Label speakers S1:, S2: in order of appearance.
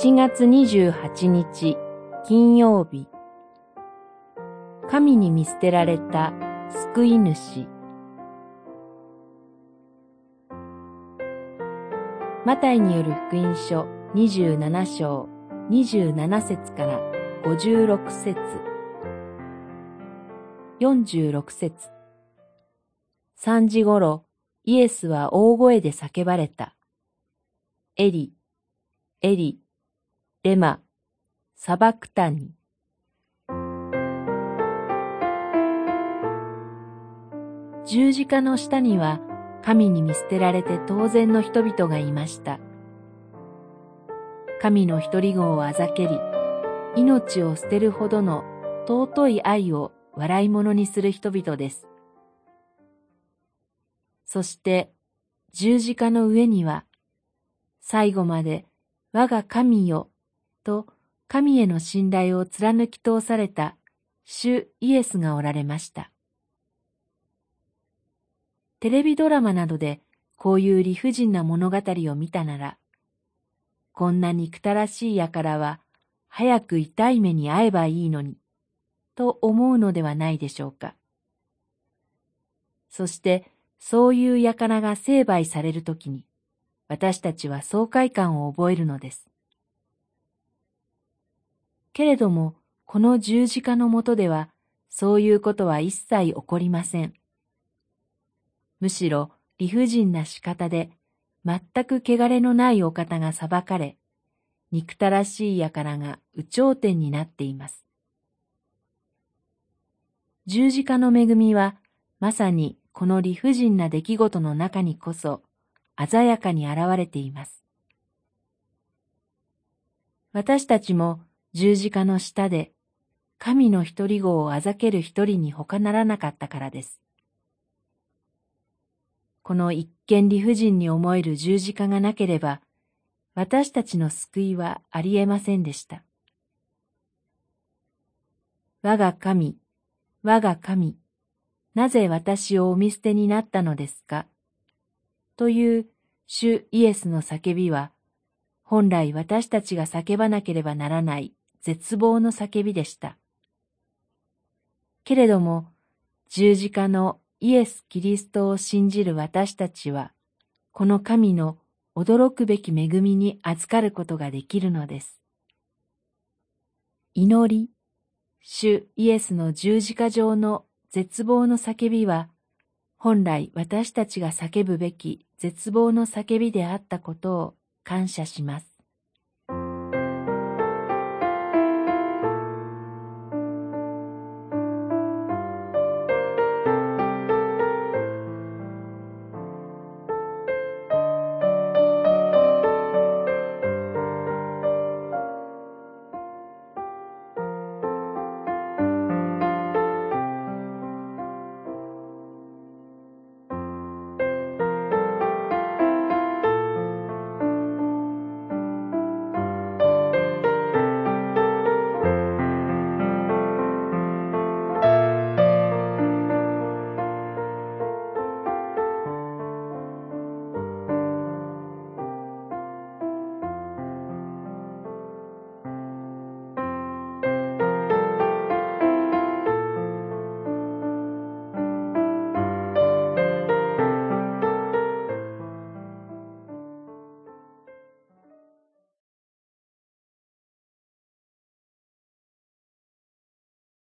S1: 7月28日金曜日。神に見捨てられた救い主。マタイによる福音書27章27節から56節。46節。3時ごろイエスは大声で叫ばれた。エリ、エリ、レマ、サバクタニ。十字架の下には神に見捨てられて当然の人々がいました。神の一人子をあざけり、命を捨てるほどの尊い愛を笑い物にする人々です。そして十字架の上には、最後まで我が神よと神への信頼を貫き通された主イエスがおられました。テレビドラマなどでこういう理不尽な物語を見たなら、こんな憎たらしい輩は早く痛い目に遭えばいいのに、と思うのではないでしょうか。そしてそういう輩が成敗されるときに、私たちは爽快感を覚えるのです。けれども、この十字架のもとでは、そういうことは一切起こりません。むしろ理不尽な仕方で、全く汚れのないお方が裁かれ、憎たらしい輩が有頂天になっています。十字架の恵みは、まさにこの理不尽な出来事の中にこそ、鮮やかに現れています。私たちも十字架の下で、神の一人子をあざける一人に他ならなかったからです。この一見理不尽に思える十字架がなければ、私たちの救いはありえませんでした。我が神、我が神、なぜ私をお見捨てになったのですか？という主イエスの叫びは、本来私たちが叫ばなければならない絶望の叫びでした。けれども、十字架のイエス・キリストを信じる私たちは、この神の驚くべき恵みに預かることができるのです。祈り、主イエスの十字架上の絶望の叫びは、本来私たちが叫ぶべき絶望の叫びであったことを感謝します。